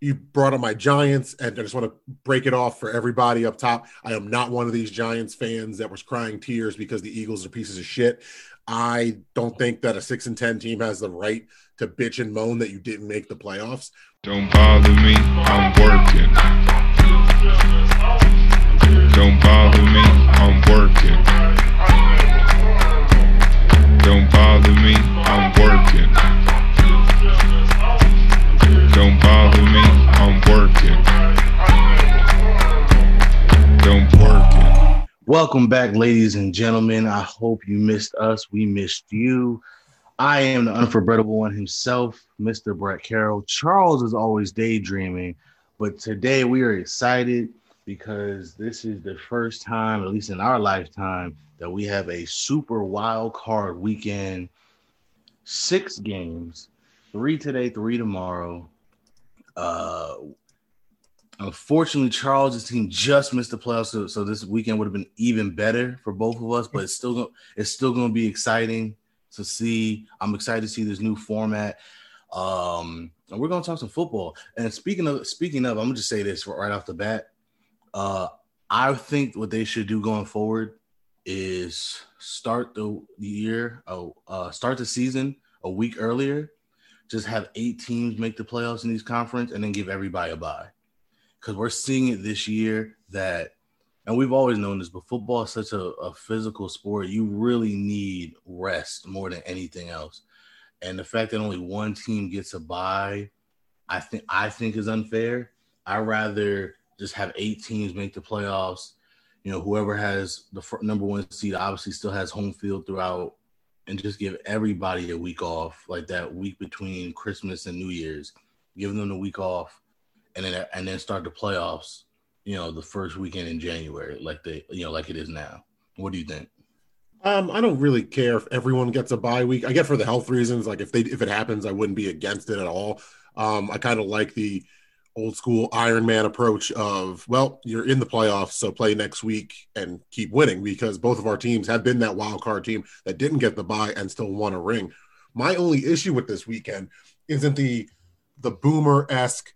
you brought up my Giants, and I just want to break it off for everybody up top. I am not one of these Giants fans that was crying tears because the Eagles are pieces of shit. I don't think that a six and ten team has the right to bitch and moan that you didn't make the playoffs. Don't bother me, I'm working. Don't bother me, I'm working. Don't bother me, I'm working. Don't working. Welcome back, ladies and gentlemen. I hope you missed us. We missed you. I am the unforgettable one himself, Mr. Brett Carroll. Charles is always daydreaming, but today we are excited because this is the first time, at least in our lifetime, that we have a super wild card weekend. Six games, three today, three tomorrow. Uh, unfortunately, Charles' team just missed the playoffs, so, so this weekend would have been even better for both of us. But it's still gonna, it's still going to be exciting to see. I'm excited to see this new format. Um, and we're gonna talk some football. And speaking of speaking of, I'm gonna just say this right off the bat. Uh, I think what they should do going forward is start the year, oh, uh, start the season a week earlier. Just have eight teams make the playoffs in these conference, and then give everybody a bye. Because we're seeing it this year that and we've always known this, but football is such a, a, physical sport. You really need rest more than anything else. And the fact that only one team gets a bye, I think I think is unfair. I rather just have eight teams make the playoffs. You know, whoever has the number one seed obviously still has home field throughout, and just give everybody a week off, like that week between Christmas and New Year's, give them a week off, and then and then start the playoffs you know, the first weekend in January, like they you know, like it is now. What do you think? Um, I don't really care if everyone gets a bye week. I get for the health reasons. Like if they if it happens, I wouldn't be against it at all. Um, I kind of like the old school Iron Man approach of well, you're in the playoffs, so play next week and keep winning because both of our teams have been that wild card team that didn't get the bye and still won a ring. My only issue with this weekend isn't the the boomer esque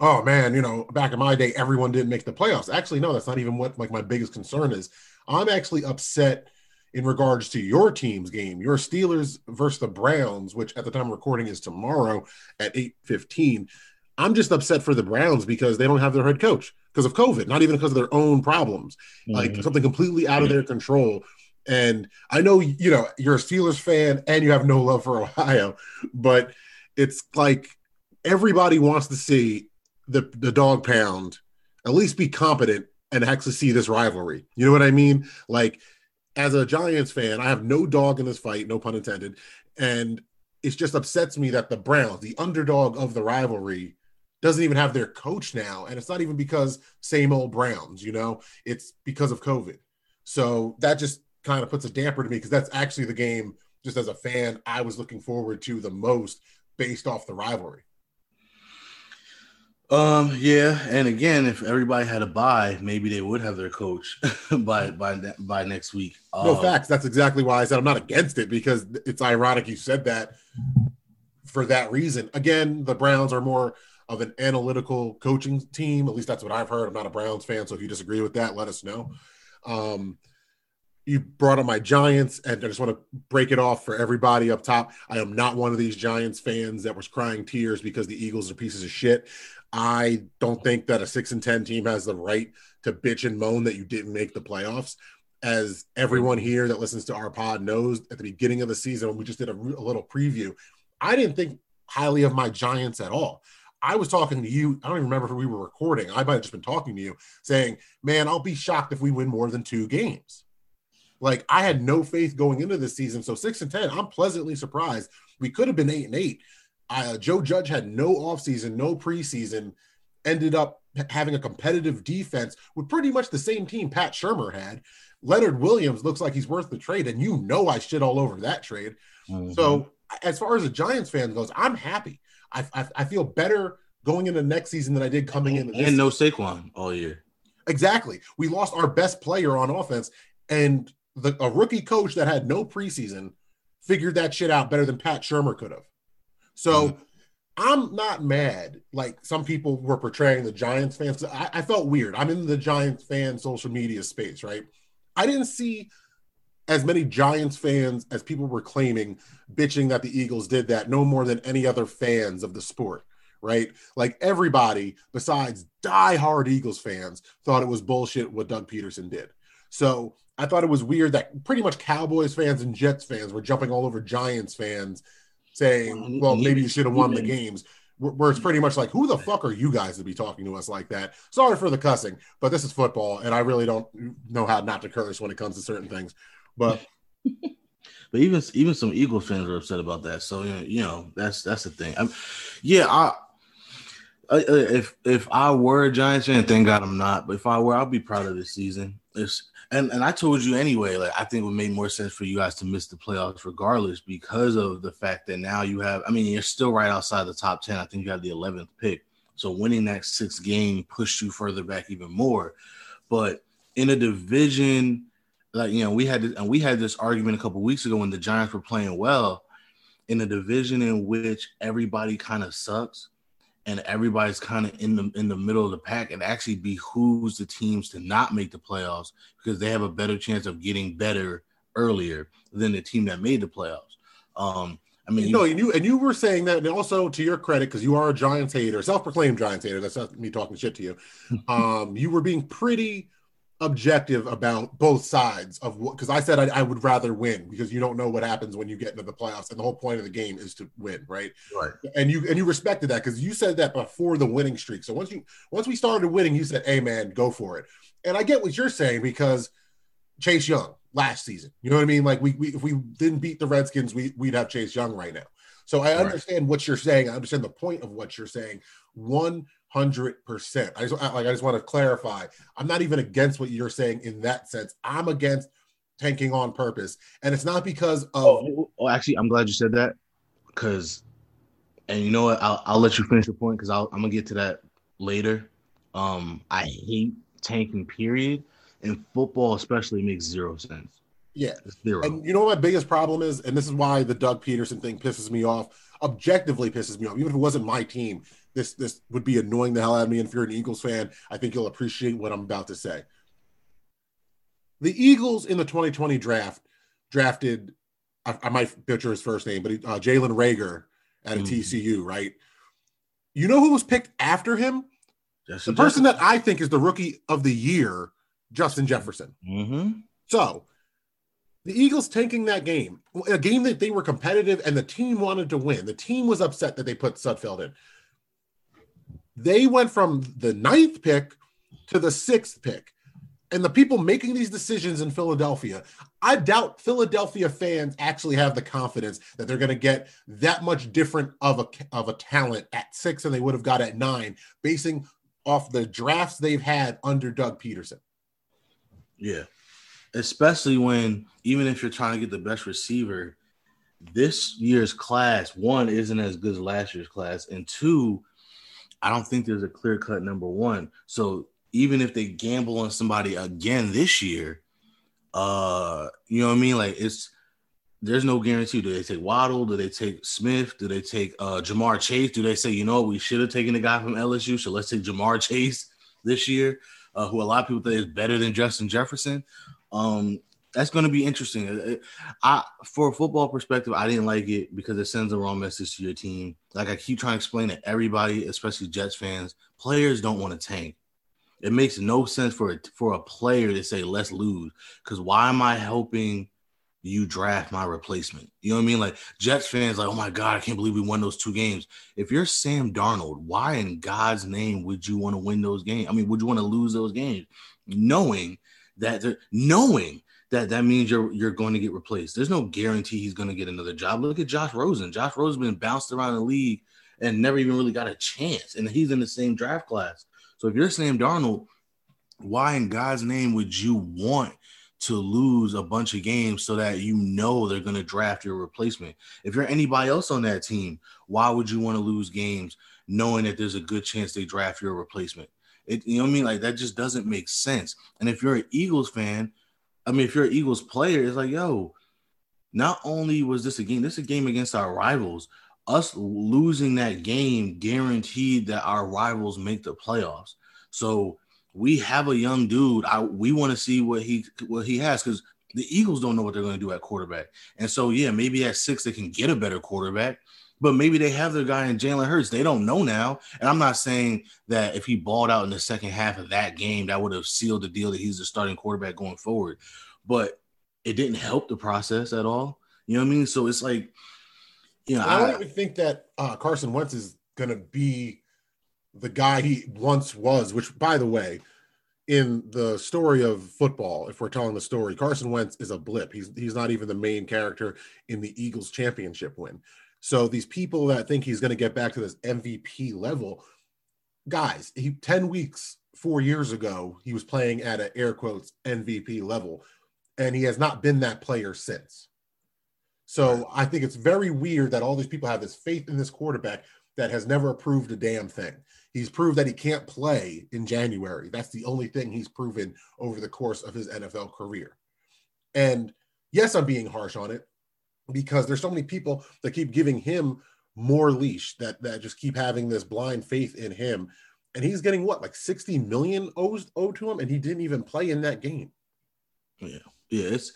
oh man, you know, back in my day, everyone didn't make the playoffs. Actually, no, that's not even what like my biggest concern is. I'm actually upset in regards to your team's game, your Steelers versus the Browns, which at the time of recording is tomorrow at 8:15. I'm just upset for the Browns because they don't have their head coach because of COVID, not even because of their own problems, mm-hmm. like something completely out of their control. And I know you know you're a Steelers fan and you have no love for Ohio, but it's like everybody wants to see the the dog pound, at least be competent and actually see this rivalry. You know what I mean? Like as a Giants fan, I have no dog in this fight, no pun intended, and it just upsets me that the Browns, the underdog of the rivalry, doesn't even have their coach now, and it's not even because same old Browns. You know, it's because of COVID. So that just kind of puts a damper to me because that's actually the game. Just as a fan, I was looking forward to the most based off the rivalry. Um, yeah, and again, if everybody had a bye, maybe they would have their coach by by by next week. No um, facts. That's exactly why I said I'm not against it because it's ironic you said that for that reason. Again, the Browns are more of an analytical coaching team. At least that's what I've heard. I'm not a Browns fan, so if you disagree with that, let us know. Um, you brought up my Giants, and I just want to break it off for everybody up top. I am not one of these Giants fans that was crying tears because the Eagles are pieces of shit. I don't think that a six and ten team has the right to bitch and moan that you didn't make the playoffs. As everyone here that listens to our pod knows, at the beginning of the season, when we just did a, a little preview, I didn't think highly of my Giants at all. I was talking to you. I don't even remember if we were recording. I might have just been talking to you saying, man, I'll be shocked if we win more than two games. Like I had no faith going into this season. So six and 10, I'm pleasantly surprised. We could have been eight and eight, uh, Joe Judge had no offseason, no preseason, ended up having a competitive defense with pretty much the same team Pat Shurmur had. Leonard Williams looks like he's worth the trade, and you know I shit all over that trade. Mm-hmm. So, as far as a Giants fan goes, I'm happy. I, I, I feel better going into next season than I did coming in. And no Saquon all year. Exactly. We lost our best player on offense, and the, a rookie coach that had no preseason figured that shit out better than Pat Shurmur could have. So mm-hmm. I'm not mad like some people were portraying the Giants fans. I, I felt weird. I'm in the Giants fan social media space, right? I didn't see as many Giants fans as people were claiming, bitching that the Eagles did that, no more than any other fans of the sport, right? Like everybody besides die-hard Eagles fans thought it was bullshit what Doug Pederson did. So I thought it was weird that pretty much Cowboys fans and Jets fans were jumping all over Giants fans saying, well, maybe you should have won the games. Where it's pretty much like, who the fuck are you guys to be talking to us like that? Sorry for the cussing, but this is football, and I really don't know how not to curse when it comes to certain things. But but even even some Eagles fans are upset about that. So you know that's that's the thing. I'm, yeah, I, I, if if I were a Giants fan, thank God I'm not. But if I were, I'd be proud of this season. It's and and I told you anyway. Like I think it would make more sense for you guys to miss the playoffs regardless because of the fact that now you have. I mean, you're still right outside the top ten. I think you have the 11th pick. So winning that sixth game pushed you further back even more. But in a division, like you know, we had and we had this argument a couple weeks ago when the Giants were playing well in a division in which everybody kind of sucks and everybody's kind of in the in the middle of the pack, it actually behooves the teams to not make the playoffs because they have a better chance of getting better earlier than the team that made the playoffs. Um, I mean, no, and you and you were saying that, and also to your credit, because you are a Giants hater, self-proclaimed Giants hater. That's not me talking shit to you. um, you were being pretty objective about both sides of what because I said I, I, would rather win because you don't know what happens when you get into the playoffs and the whole point of the game is to win, right? Right. And you and you respected that because you said that before the winning streak. So once you once we started winning, you said, "Hey man, go for it." And I get what you're saying because Chase Young last season, you know what I mean? Like we, we if we didn't beat the Redskins, we we'd have Chase Young right now. So I understand right. what you're saying. I understand the point of what you're saying. One hundred percent. I just like I just want to clarify. I'm not even against what you're saying in that sense. I'm against tanking on purpose, and it's not because of. Oh, oh actually, I'm glad you said that because, and you know what? I'll, I'll let you finish your point because I'm gonna get to that later. Um, I hate tanking. Period. And football, especially, makes zero sense. Yeah, zero. And you know what my biggest problem is, and this is why the Doug Pederson thing pisses me off. Objectively, pisses me off. Even if it wasn't my team, this this would be annoying the hell out of me. And if you're an Eagles fan, I think you'll appreciate what I'm about to say. The Eagles in the 2020 draft drafted, I, I might butcher his first name, but uh, Jalen Reagor at a mm. TCU, right? You know who was picked after him? Justin the person Jefferson. that I think is the rookie of the year, Justin Jefferson. Mm-hmm. So the Eagles tanking that game, a game that they were competitive and the team wanted to win. The team was upset that they put Sudfeld in. They went from the ninth pick to the sixth pick. And the people making these decisions in Philadelphia, I doubt Philadelphia fans actually have the confidence that they're going to get that much different of a of a talent at six than they would have got at nine, basing off the drafts they've had under Doug Pederson. Yeah, especially when even if you're trying to get the best receiver, this year's class one isn't as good as last year's class, and two, I don't think there's a clear cut number one. So even if they gamble on somebody again this year, uh, you know what I mean? Like it's there's no guarantee. Do they take Waddle? Do they take Smith? Do they take uh Ja'Marr Chase? Do they say, you know, we should have taken the guy from LSU, so let's take Ja'Marr Chase this year, uh, who a lot of people think is better than Justin Jefferson. Um, that's going to be interesting. Uh, uh, I, for a football perspective, I didn't like it because it sends a wrong message to your team. Like I keep trying to explain to everybody, especially Jets fans, players don't want to tank. It makes no sense for a, for a player to say let's lose because why am I helping you draft my replacement? You know what I mean? Like Jets fans, like oh my god, I can't believe we won those two games. If you're Sam Darnold, why in God's name would you want to win those games? I mean, would you want to lose those games, knowing that knowing that that means you're you're going to get replaced. There's no guarantee he's going to get another job. Look at Josh Rosen. Josh Rosen's been bounced around the league and never even really got a chance, and he's in the same draft class. So if you're Sam Darnold, why in God's name would you want to lose a bunch of games so that you know they're going to draft your replacement? If you're anybody else on that team, why would you want to lose games knowing that there's a good chance they draft your replacement? It, you know what I mean? Like that just doesn't make sense. And if you're an Eagles fan, I mean, if you're an Eagles player, it's like, yo, not only was this a game, this is a game against our rivals. us losing that game guaranteed that our rivals make the playoffs. So we have a young dude. I we want to see what he what he has because the Eagles don't know what they're going to do at quarterback. And so yeah, maybe at six they can get a better quarterback, but maybe they have their guy in Jalen Hurts. They don't know now. And I'm not saying that if he balled out in the second half of that game, that would have sealed the deal that he's the starting quarterback going forward. But it didn't help the process at all. You know what I mean? So it's like, you know, I don't I, even think that uh, Carson Wentz is going to be the guy he once was. Which, by the way, in the story of football, if we're telling the story, Carson Wentz is a blip. He's he's not even the main character in the Eagles championship win. So these people that think he's going to get back to this MVP level, guys, he 10 weeks, 4 years ago, he was playing at an air quotes MVP level and he has not been that player since. So I think it's very weird that all these people have this faith in this quarterback that has never proved a damn thing. He's proved that he can't play in January. That's the only thing he's proven over the course of his NFL career. And yes, I'm being harsh on it because there's so many people that keep giving him more leash that that just keep having this blind faith in him. And he's getting what, like 60 million owed, owed to him, and he didn't even play in that game. yeah, yeah, it's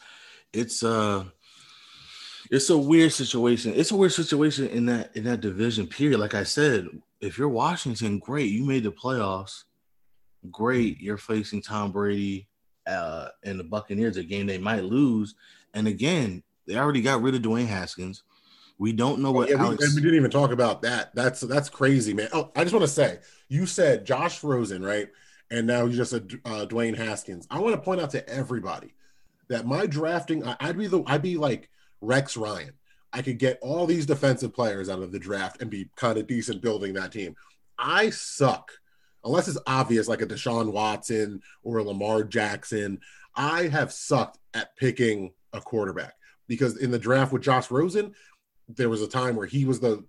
it's uh it's a weird situation. It's a weird situation in that in that division period. Like I said, if you're Washington, great, you made the playoffs. Great, you're facing Tom Brady uh and the Buccaneers, a game they might lose. And again, they already got rid of Dwayne Haskins. We don't know what Oh, Yeah, we, Alex and we didn't even talk about that. That's that's crazy, man. Oh, I just want to say, you said Josh Rosen, right? And now you just said uh, Dwayne Haskins. I want to point out to everybody that my drafting, I- I'd be the, I'd be like Rex Ryan. I could get all these defensive players out of the draft and be kind of decent building that team. I suck, unless it's obvious, like a Deshaun Watson or a Lamar Jackson. I have sucked at picking a quarterback because in the draft with Josh Rosen, there was a time where he was the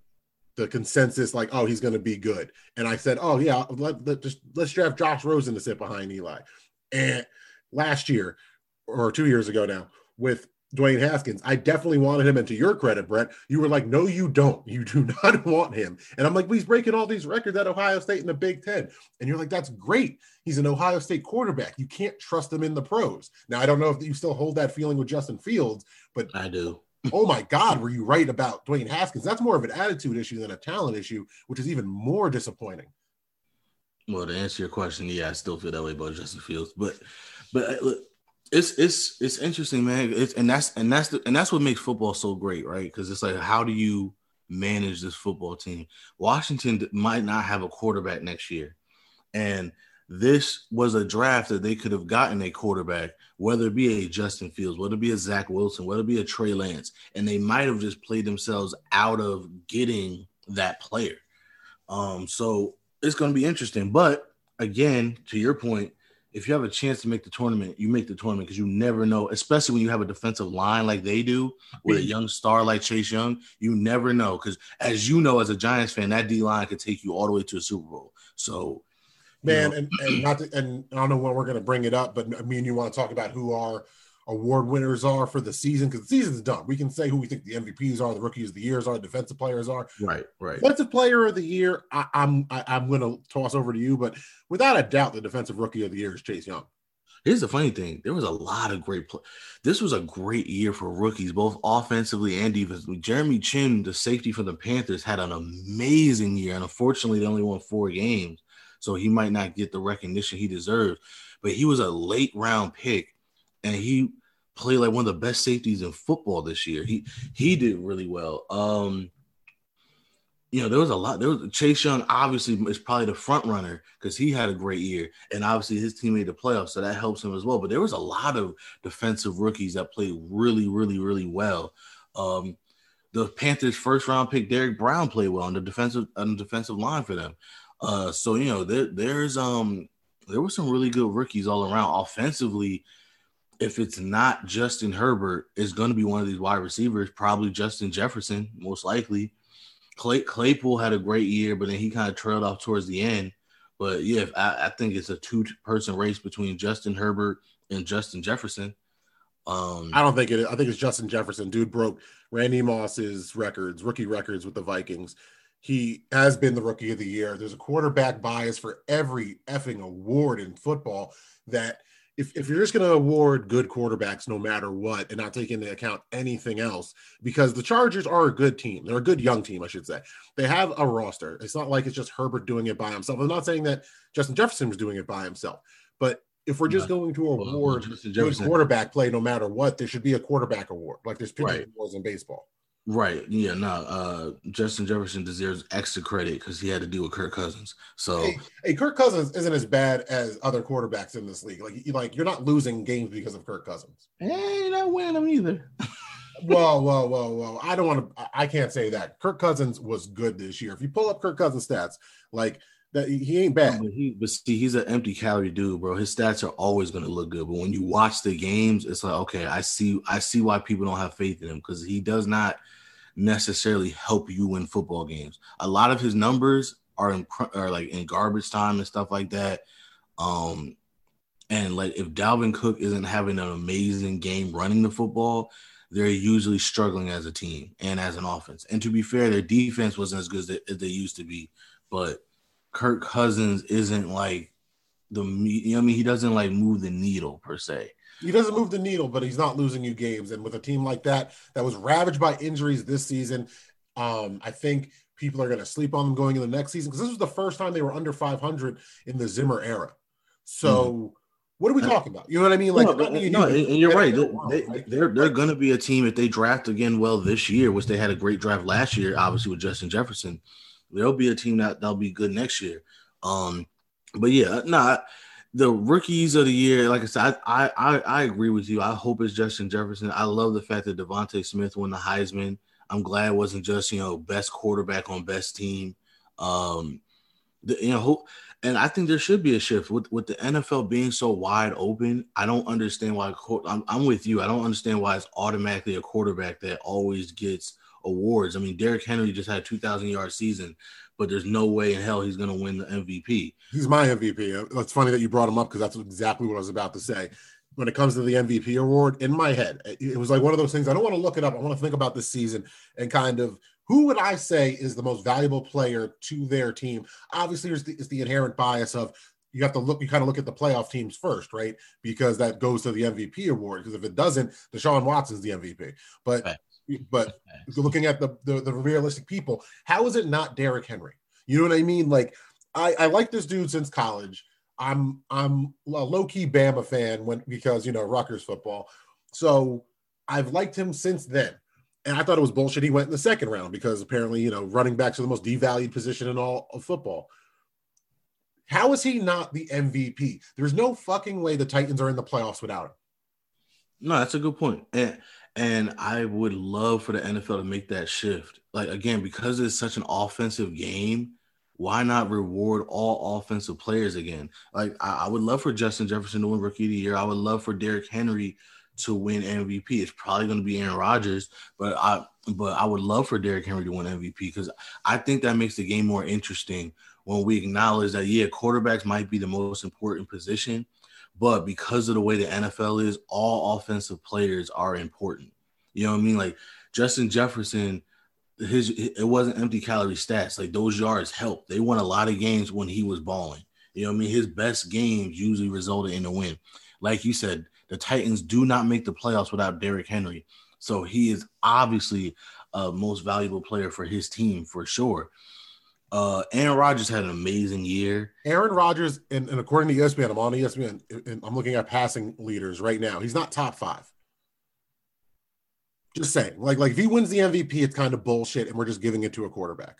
the consensus like oh he's going to be good. And i said oh yeah let, let just let's draft josh rosen to sit behind eli. And last year or two years ago now with dwayne haskins i definitely wanted him and to your credit brett you were like no you don't you do not want him and i'm like well, he's breaking all these records at ohio state in the big ten and you're like that's great he's an ohio state quarterback you can't trust him in the pros now i don't know if you still hold that feeling with justin fields but I do. oh my God, were you right about Dwayne Haskins? That's more of an attitude issue than a talent issue, which is even more disappointing. Well, to answer your question, yeah, I still feel that way about Justin Fields, but but uh, look, it's it's it's interesting, man. It's and that's and that's the, and that's what makes football so great, right? Because it's like, how do you manage this football team? Washington might not have a quarterback next year, and this was a draft that they could have gotten a quarterback, whether it be a Justin Fields, whether it be a Zach Wilson, whether it be a Trey Lance, and they might have just played themselves out of getting that player. Um, so it's going to be interesting. But again, to your point, if you have a chance to make the tournament, you make the tournament because you never know, especially when you have a defensive line like they do with a mm-hmm. young star like Chase Young. You never know because, as you know, as a Giants fan, that D line could take you all the way to a Super Bowl. So, Man, know, and, and not to, and I don't know when we're going to bring it up, but me and you want to talk about who our award winners are for the season because the season's done. We can say who we think the MVPs are, the rookies of the years are, defensive players are. right, right. Defensive player of the year, I, I'm I, I'm going to toss over to you, but without a doubt, the defensive rookie of the year is Chase Young. Here's the funny thing: there was a lot of great. Play- this was a great year for rookies, both offensively and defensively. Jeremy Chinn, the safety for the Panthers, had an amazing year, and unfortunately, they only won four games, so he might not get the recognition he deserves. But he was a late round pick, and he played like one of the best safeties in football this year. He he did really well. Um, you know, there was a lot. There was Chase Young, obviously, is probably the front runner because he had a great year, and obviously his team made the playoffs, so that helps him as well. But there was a lot of defensive rookies that played really, really, really well. Um, the Panthers' first round pick Derrick Brown played well on the defensive on the defensive line for them. Uh, so you know, there there's um there were some really good rookies all around. Offensively, if it's not Justin Herbert, it's going to be one of these wide receivers, probably Justin Jefferson, most likely. Clay, Claypool had a great year, but then he kind of trailed off towards the end. But yeah, I, I think it's a two person race between Justin Herbert and Justin Jefferson. Um, I don't think it. I think it's Justin Jefferson. Dude broke Randy Moss's records, rookie records with the Vikings. He has been the rookie of the year. There's a quarterback bias for every effing award in football. That if, if you're just going to award good quarterbacks no matter what and not take into account anything else, because the Chargers are a good team. They're a good young team, I should say. They have a roster. It's not like it's just Herbert doing it by himself. I'm not saying that Justin Jefferson was doing it by himself, but if we're just going to award Justin good quarterback play no matter what, there should be a quarterback award, like there's pitching Right. awards in baseball. Right? Yeah, no. Uh, Justin Jefferson deserves extra credit because he had to deal with Kirk Cousins. So Hey, hey, Kirk Cousins isn't as bad as other quarterbacks in this league. Like, you, like you're not losing games because of Kirk Cousins. eh, you're not winning them either. whoa, whoa, whoa, whoa! I don't want to. I can't say that. Kirk Cousins was good this year. If you pull up Kirk Cousins stats, like that, he ain't bad. But he, but see, he's an empty calorie dude, bro. His stats are always to look good, but when you watch the games, it's like, okay, I see, I see why people don't have faith in him because he does not necessarily help you win football games. A lot of his numbers are in, are like in garbage time and stuff like that. Um, and like if Dalvin Cook isn't having an amazing game running the football, they're usually struggling as a team and as an offense. And to be fair, their defense wasn't as good as they, as they used to be, but Kirk Cousins isn't like the you know I mean he doesn't like move the needle per se. He doesn't move the needle, but he's not losing you games. And with a team like that, that was ravaged by injuries this season, um, I think people are going to sleep on them going into the next season because this was the first time they were under 500 in the Zimmer era. So, what are we talking about? You know what I mean? Like, no, no, and, and you're right. They, they, they're they're gonna be a team if they draft again well this year, which they had a great draft last year, obviously with Justin Jefferson. They'll be a team that that'll be good next year. Um, but yeah, nah, the rookies of the year, like I said, I, I I agree with you. I hope it's Justin Jefferson. I love the fact that DeVonta Smith won the Heisman. I'm glad it wasn't just you know best quarterback on best team. Um, the, you know, and I think there should be a shift with with the NFL being so wide open. I don't understand why. I'm, I'm with you. I don't understand why it's automatically a quarterback that always gets awards. I mean, Derrick Henry just had a 2,000 yard season, but there's no way in hell he's going to win the MVP. He's my MVP. It's funny that you brought him up because that's exactly what I was about to say. When it comes to the MVP award, in my head, it was like one of those things. I don't want to look it up. I want to think about this season and kind of who would I say is the most valuable player to their team. Obviously, there's the, it's the inherent bias of you have to look. You kind of look at the playoff teams first, right? Because that goes to the MVP award. Because if it doesn't, Deshaun Watson's the MVP. But Right. but looking at the, the the realistic people, how is it not Derrick Henry? You know what I mean? Like I, I like this dude since college. I'm I'm a low key Bama fan when because you know Rutgers football. So I've liked him since then. And I thought it was bullshit. He went in the second round because apparently, you know, running backs are the most devalued position in all of football. How is he not the MVP? There's no fucking way the Titans are in the playoffs without him. No, that's a good point. And and I would love for the NFL to make that shift. Like again, because it's such an offensive game, why not reward all offensive players again? Like I, I would love for Justin Jefferson to win Rookie of the Year. I would love for Derrick Henry to win MVP. It's probably going to be Aaron Rodgers, but I but I would love for Derrick Henry to win MVP because I think that makes the game more interesting when we acknowledge that yeah, quarterbacks might be the most important position, but because of the way the NFL is, all offensive players are important. You know what I mean? Like Justin Jefferson, his it wasn't empty calorie stats. Like those yards helped. They won a lot of games when he was balling. You know what I mean? His best games usually resulted in a win. Like you said, the Titans do not make the playoffs without Derrick Henry. So he is obviously a most valuable player for his team for sure. Uh, Aaron Rodgers had an amazing year. Aaron Rodgers, and, and according to ESPN, I'm on ESPN, and I'm looking at passing leaders right now. He's not top five. Just saying, like, like if he wins the MVP, it's kind of bullshit, and we're just giving it to a quarterback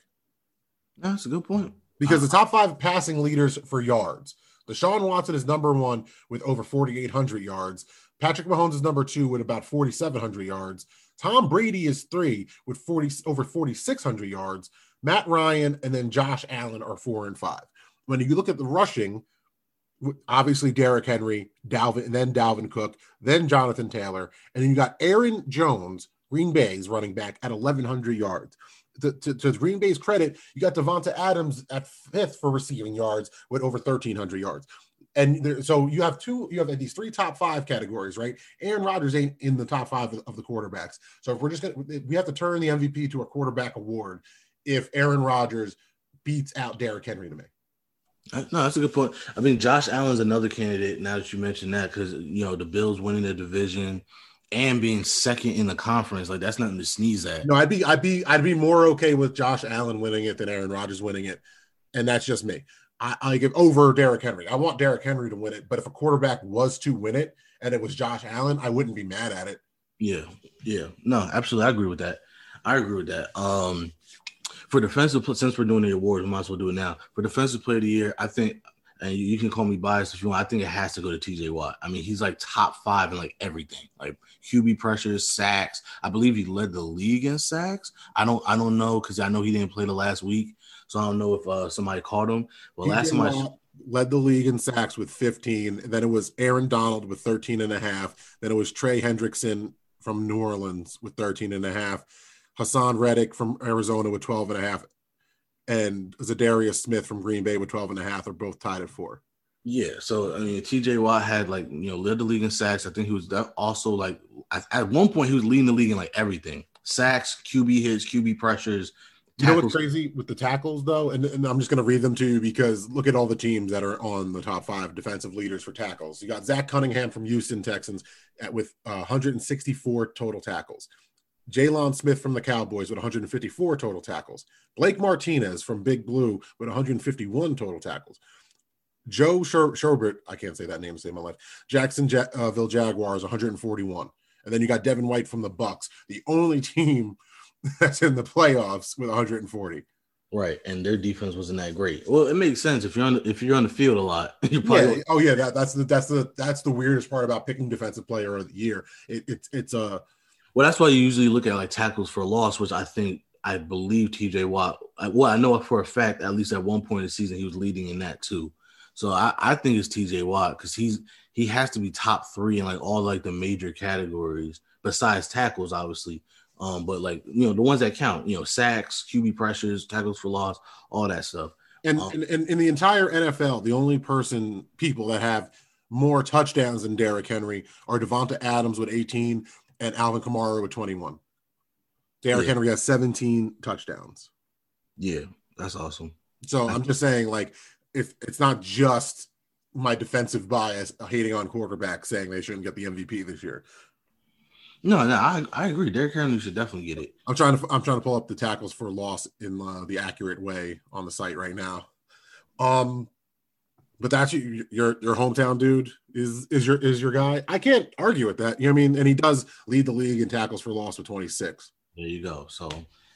No, That's a good point. because the top five passing leaders for yards, Deshaun Watson is number one with over 4,800 yards. Patrick Mahomes is number two with about 4,700 yards. Tom Brady is three with 40 over 4,600 yards. Matt Ryan and then Josh Allen are four and five. When you look at the rushing, obviously Derrick Henry, Dalvin, and then Dalvin Cook, then Jonathan Taylor, and then you got Aaron Jones, Green Bay's running back at 1,100 yards. To, to, to Green Bay's credit, you got Davante Adams at fifth for receiving yards with over 1,300 yards. And there, so you have two, you have these three top five categories, right? Aaron Rodgers ain't in the top five of, the quarterbacks. So if we're just gonna, we have to turn the MVP to a quarterback award if Aaron Rodgers beats out Derrick Henry to me. Uh, No, that's a good point. I mean, Josh Allen's another candidate now that you mentioned that because you know the Bills winning the division and being second in the conference, like that's nothing to sneeze at. No, I'd be, I'd be, I'd be more okay with Josh Allen winning it than Aaron Rodgers winning it, and that's just me. I, I give over Derrick Henry. I want Derrick Henry to win it, but if a quarterback was to win it and it was Josh Allen, I wouldn't be mad at it. Yeah, yeah, no, absolutely, I agree with that. I agree with that. Um, for defensive, since we're doing the awards, we might as well do it now. For defensive player of the year, I think, and you, can call me biased if you want. I think it has to go to T.J. Watt. I mean, he's like top five in like everything, like QB pressures, sacks. I believe he led the league in sacks. I don't, I don't know because I know he didn't play the last week, so I don't know if uh, somebody caught him. But last time I, led the league in sacks with 15. Then it was Aaron Donald with 13 and a half. Then it was Trey Hendrickson from New Orleans with 13 and a half. Haason Reddick from Arizona with 12 and a half. And Za'Darius Smith from Green Bay with 12 and a half are both tied at four. Yeah, so I mean, T.J. Watt had like you know led the league in sacks. I think he was also like at, one point he was leading the league in like everything: sacks, QB hits, QB pressures. You know what's crazy with the tackles though, and, and I'm just going to read them to you because look at all the teams that are on the top five defensive leaders for tackles. You got Zach Cunningham from Houston Texans at, with uh, 164 total tackles. Jaylon Smith from the Cowboys with 154 total tackles. Blake Martinez from Big Blue with 151 total tackles. Joe Sher- Sherbert, I can't say that name to save my life. Jacksonville uh, Jaguars 141, and then you got Devin White from the Bucks, the only team that's in the playoffs with 140. Right, and their defense wasn't that great. Well, it makes sense if you're on the, if you're on the field a lot. Probably Yeah. Oh yeah. That, that's the that's the that's the weirdest part about picking defensive player of the year. It, it's it's a well, that's why you usually look at like tackles for loss, which I think I believe T.J. Watt. I- Well, I know for a fact at least at one point in the season he was leading in that too. So I, I think it's T.J. Watt because he's he has to be top three in like all like the major categories besides tackles, obviously. Um, but like you know the ones that count, you know, sacks, QB pressures, tackles for loss, all that stuff. and, Um, and, and in the entire NFL, the only person people that have more touchdowns than Derrick Henry are Davante Adams with 18 and Alvin Kamara with 21. Derrick Yeah. Henry has 17 touchdowns. Yeah, that's awesome. So I'm just saying, like, if it's not just my defensive bias hating on quarterbacks saying they shouldn't get the MVP this year. No, no, I, I agree. Derrick Henry should definitely get it. I'm trying to I'm trying to pull up the tackles for loss in uh, the accurate way on the site right now. Um, but that's your your your hometown dude is is your is your guy. I can't argue with that. You know what I mean? And he does lead the league in tackles for loss with 26. There you go. So,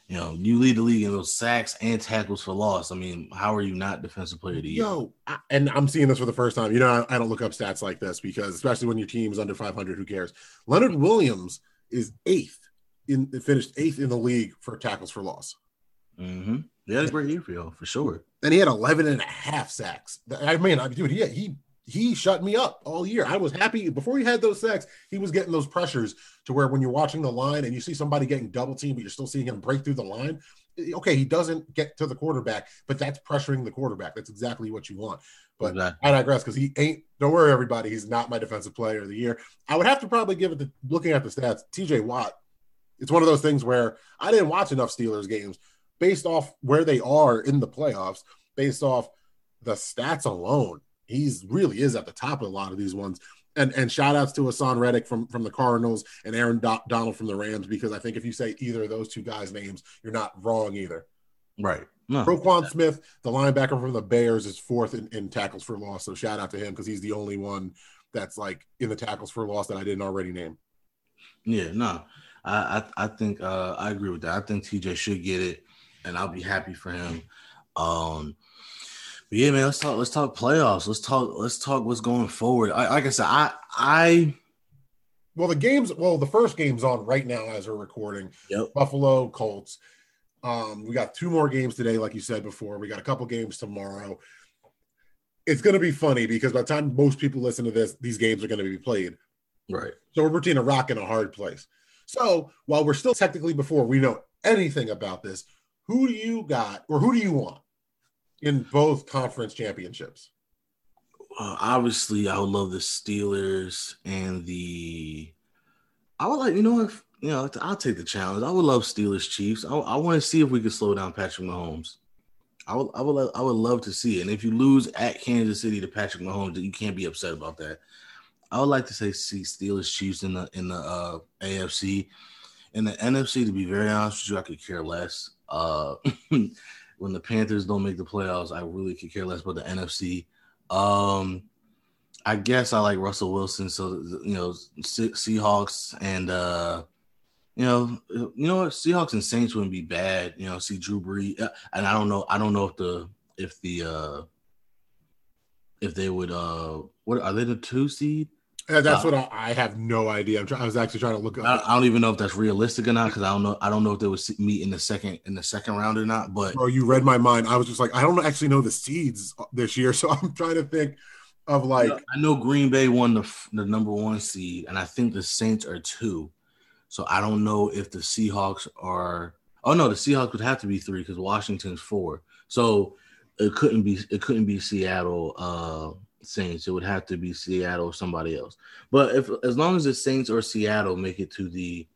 you know, you lead the league in those sacks and tackles for loss. I mean, how are you not defensive player of the year? Yo, I, and I'm seeing this for the first time. You know, I, I don't look up stats like this because especially when your team is under 500, who cares? Leonard Williams is eighth in finished eighth in the league for tackles for loss. Mm-hmm. He had a great year for y'all, for sure. and he had 11 and a half sacks. I mean, I dude, he he he shut me up all year. I was happy before he had those sacks. He was getting those pressures to where when you're watching the line and you see somebody getting double teamed, but you're still seeing him break through the line. Eh, okay, he doesn't get to the quarterback, but that's pressuring the quarterback. That's exactly what you want. But Exactly. I digress because he ain't. Don't worry, everybody. He's not my defensive player of the year. I would have to probably give it to looking at the stats. T.J. Watt. It's one of those things where I didn't watch enough Steelers games based off where they are in the playoffs, based off the stats alone. He's really is at the top of a lot of these ones. And and shout outs to Haason Reddick from from the Cardinals and Aaron Do- Donald from the Rams because I think if you say either of those two guys' names, you're not wrong either. right. No. Roquan Smith, the linebacker from the Bears, is fourth in, in tackles for loss. So shout out to him because he's the only one that's like in the tackles for loss that I didn't already name. Yeah, no. I, I I think uh I agree with that. I think TJ should get it, and I'll be happy for him. Um but yeah, man, let's talk let's talk playoffs. Let's talk let's talk what's going forward. I, like I said, I I Well, the games, well, the first game's on right now as we're recording. Yep. Buffalo Colts. Um, we got two more games today, like you said before. We got a couple games tomorrow. It's going to be funny because by the time most people listen to this, these games are going to be played. right. So we're between a rock and a hard place. So while we're still technically before we know anything about this, who do you got or who do you want in both conference championships? uh, obviously, I would love the Steelers and the. I would like, you know, if you know, I'll take the challenge. I would love Steelers Chiefs. I, I want to see if we can slow down Patrick Mahomes. I would, I would, I would love to see it. And if you lose at Kansas City to Patrick Mahomes, you can't be upset about that. I would like to say see Steelers Chiefs in the in the uh, AFC. In the NFC, to be very honest with you, I could care less. Uh, when the Panthers don't make the playoffs, I really could care less about the NFC. Um, I guess I like Russell Wilson, so you know Seahawks and uh, you know you know what Seahawks and Saints wouldn't be bad. You know, see Drew Brees, uh, and I don't know I don't know if the if the uh if they would uh what are they the two seed? Yeah, that's uh, what I, I, have no idea. I'm try, I was actually trying to look up. I, I, don't even know if that's realistic or not because I don't know. I don't know if they would meet in the second in the second round or not. But bro, you read my mind. I was just like, I don't actually know the seeds this year, so I'm trying to think of like. I know Green Bay won the the number one seed, and I think the Saints are two. So I don't know if the Seahawks are. Oh no, the Seahawks would have to be three because Washington's four. So it couldn't be. It couldn't be Seattle. Uh, Saints. It would have to be Seattle or somebody else. But if as long as the Saints or Seattle make it to the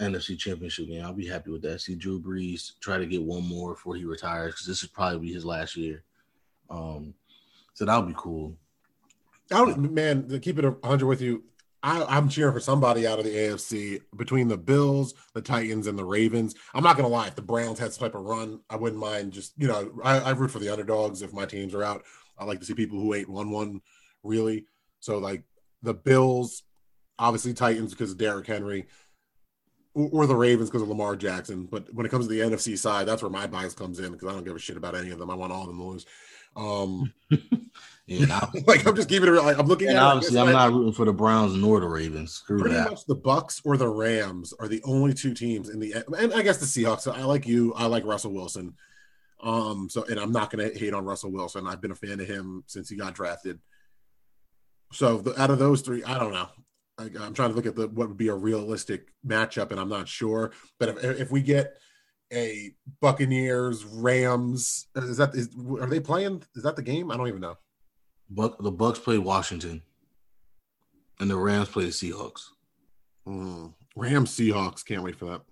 NFC Championship game, I'll be happy with that. See Drew Brees try to get one more before he retires because this would probably be his last year. Um, so that would be cool. I would, man, to keep it 100 with you, I, am cheering for somebody out of the AFC between the Bills, the Titans, and the Ravens. I'm not gonna lie, if the Browns had some type of run, I wouldn't mind. Just you know, I, I root for the underdogs if my teams are out. I like to see people who ain't won one really. So like the Bills, obviously Titans because of Derrick Henry, or, the Ravens because of Lamar Jackson. But when it comes to the NFC side, that's where my bias comes in because I don't give a shit about any of them. I want all of them to lose. Um, yeah, like I'm just keeping it real. Like, I'm looking and at. Obviously, I'm not rooting for the Browns nor the Ravens. Screw pretty that. much the Bucks or the Rams are the only two teams in the. And I guess the Seahawks. I like you. I like Russell Wilson. Um, so and I'm not gonna hate on Russell Wilson. I've been a fan of him since he got drafted. So the, out of those three, I don't know. I, am trying to look at the what would be a realistic matchup, and I'm not sure. But if, if we get a Buccaneers Rams, is that is, are they playing? Is that the game? I don't even know. Buck the Bucks play Washington, and the Rams play the Seahawks. Mm. Rams Seahawks. Can't wait for that.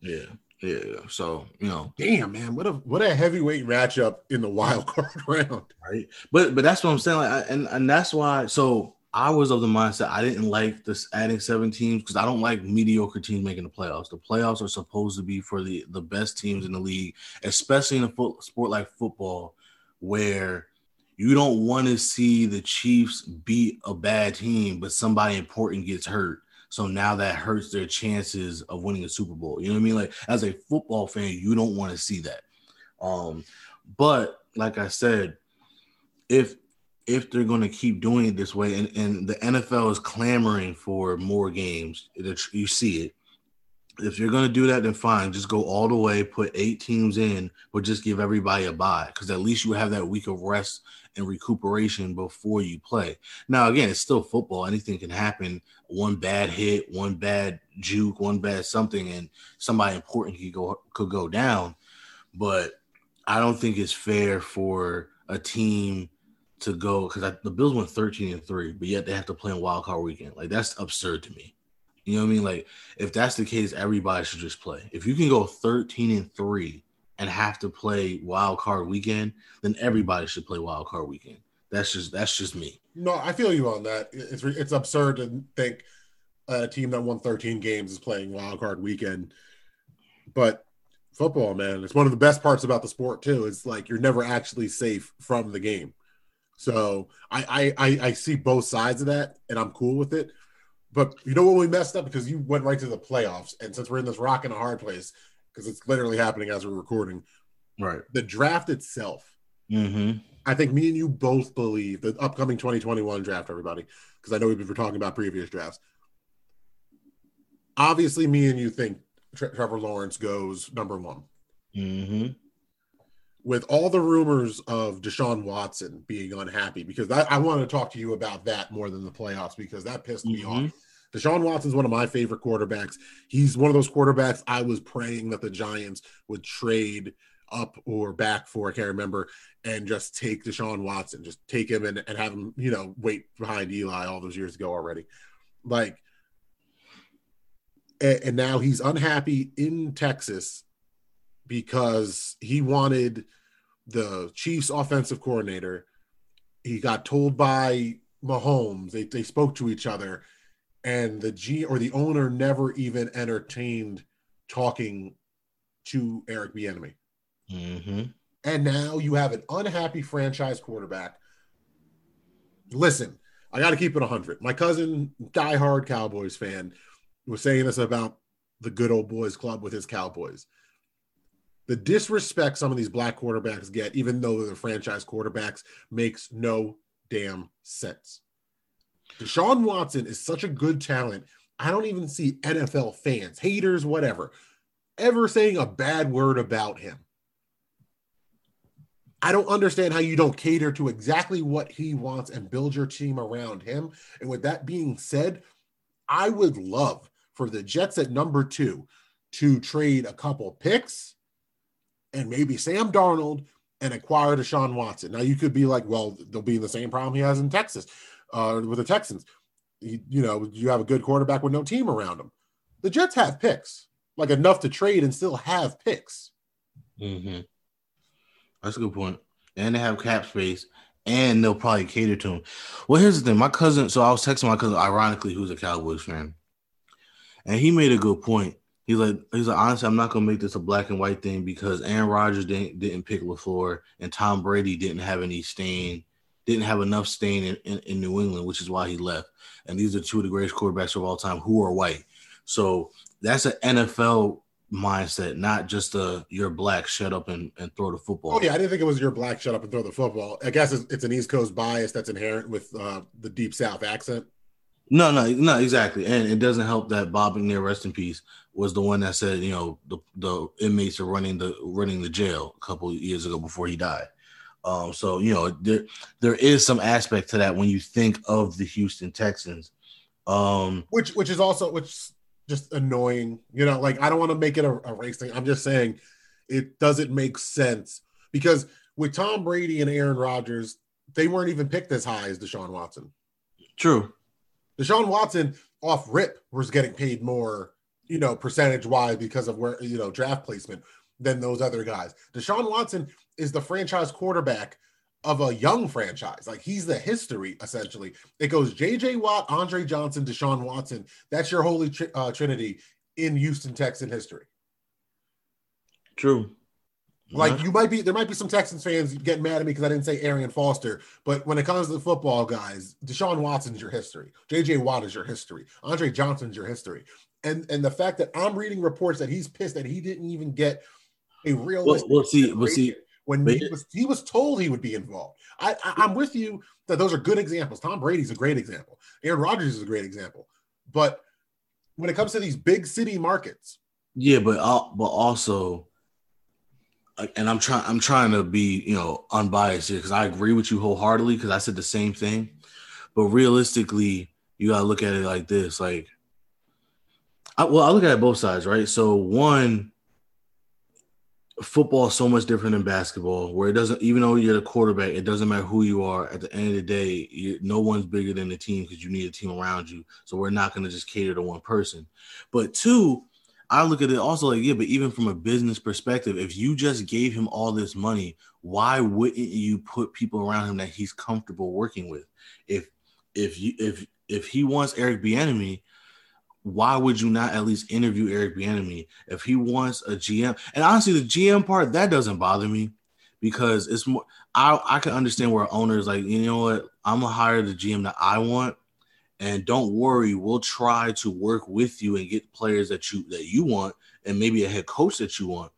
Yeah. Yeah, so you know, damn man, what a what a heavyweight matchup in the wild card round, right? But but that's what I'm saying, like, I, and and that's why. So I was of the mindset I didn't like this adding seven teams because I don't like mediocre teams making the playoffs. The playoffs are supposed to be for the the best teams in the league, especially in a foot, sport like football, where you don't want to see the Chiefs beat a bad team, but somebody important gets hurt so now that hurts their chances of winning a Super Bowl. You know what I mean? Like as a football fan, you don't want to see that. Um, but like I said, if if they're going to keep doing it this way, and, and the NFL is clamoring for more games, you see it. If you're going to do that, then fine. Just go all the way, put eight teams in, but just give everybody a bye because at least you have that week of rest and recuperation before you play. Now, again, it's still football. Anything can happen. One bad hit, one bad juke, one bad something, and somebody important could go could go down. But I don't think it's fair for a team to go because the Bills went 13 and three, but yet they have to play on wild card weekend. Like that's absurd to me. You know what I mean? Like if that's the case, everybody should just play. If you can go 13 and three and have to play wild card weekend, then everybody should play wild card weekend. That's just that's just me. No, I feel you on that. It's it's absurd to think a team that won 13 games is playing wild card weekend. But football, man, it's one of the best parts about the sport too. It's like you're never actually safe from the game. So I I I, see both sides of that, and I'm cool with it. But you know what we messed up because you went right to the playoffs, and since we're in this rock and a hard place, because it's literally happening as we're recording. Right. The draft itself. Mm-hmm. I think me and you both believe the upcoming 2021 draft, everybody, because I know we've been talking about previous drafts. Obviously, me and you think Tre- Trevor Lawrence goes number one. Mm-hmm. With all the rumors of Deshaun Watson being unhappy, because I, I wanted to talk to you about that more than the playoffs because that pissed me mm-hmm. off. Deshaun Watson's one of my favorite quarterbacks. He's one of those quarterbacks I was praying that the Giants would trade up or back for, I can't remember, and just take Deshaun Watson, just take him and, and have him, you know, wait behind Eli all those years ago already. Like, and, and now he's unhappy in Texas because he wanted the Chiefs offensive coordinator. He got told by Mahomes, they, they spoke to each other, and the G or the owner never even entertained talking to Eric Bieniemy. Mm-hmm. And now you have an unhappy franchise quarterback. Listen, I got to keep it 100. My cousin, diehard Cowboys fan, was saying this about the good old boys club with his Cowboys. The disrespect some of these black quarterbacks get, even though they're franchise quarterbacks, makes no damn sense. Deshaun Watson is such a good talent. I don't even see NFL fans, haters, whatever, ever saying a bad word about him. I don't understand how you don't cater to exactly what he wants and build your team around him. And with that being said, I would love for the Jets at number two to trade a couple picks and maybe Sam Darnold and acquire Deshaun Watson. Now you could be like, well, they'll be in the same problem he has in Texas uh, with the Texans. You, know, you have a good quarterback with no team around him. The Jets have picks, like enough to trade and still have picks. Mm-hmm. That's a good point. And they have cap space, and they'll probably cater to him. Well, here's the thing: my cousin. So I was texting my cousin, ironically, who's a Cowboys fan, and he made a good point. He's like, he's like, honestly, I'm not gonna make this a black and white thing because Aaron Rodgers didn't didn't pick LaFleur, and Tom Brady didn't have any stain, didn't have enough stain in, in, in New England, which is why he left. And these are two of the greatest quarterbacks of all time who are white. So that's an NFL mindset, not just a you're black, shut up and, and throw the football. Oh yeah, I didn't think it was your black shut up and throw the football. I guess it's, it's an East Coast bias that's inherent with uh, the deep South accent. No, no, no, exactly. And it doesn't help that Bob McNair, rest in peace, was the one that said, you know, the, the inmates are running the running the jail a couple years ago before he died. Um, so you know, there there is some aspect to that when you think of the Houston Texans. Um, which which is also which just annoying. You know, like I don't want to make it a, a race thing. I'm just saying it doesn't make sense because with Tom Brady and Aaron Rodgers, they weren't even picked as high as Deshaun Watson. True. Deshaun Watson off rip was getting paid more, you know, percentage wise because of where you know draft placement than those other guys. Deshaun Watson is the franchise quarterback of a young franchise. Like he's the history essentially. It goes J.J. Watt, Andre Johnson, Deshaun Watson. That's your holy tr- uh, trinity in Houston Texan history. True. Like you might be, there might be some Texans fans getting mad at me because I didn't say Arian Foster. But when it comes to the football guys, Deshaun Watson's your history. J.J. Watt is your history. Andre Johnson's your history. And and the fact that I'm reading reports that he's pissed that he didn't even get a realistic. Well, we'll see. We'll see when he was he was told he would be involved. I, I am with you that those are good examples. Tom Brady's a great example. Aaron Rodgers is a great example. But when it comes to these big city markets, yeah, but uh, but also, and I'm trying I'm trying to be you know unbiased here because I agree with you wholeheartedly because I said the same thing. But realistically, you gotta look at it like this: like, I, well, I look at it both sides, right? So one football is so much different than basketball, where it doesn't even though you're the quarterback, it doesn't matter who you are. At the end of the day, you, no one's bigger than the team because you need a team around you. So we're not going to just cater to one person. But two, I look at it also like yeah, but even from a business perspective, if you just gave him all this money, why wouldn't you put people around him that he's comfortable working with? If if you if if he wants Eric Bieniemy, why would you not at least interview Eric Bieniemy if he wants a GM? And honestly, the GM part that doesn't bother me because it's more. I I can understand where owners like you know what I'm gonna hire the GM that I want, and don't worry, we'll try to work with you and get players that you that you want, and maybe a head coach that you want.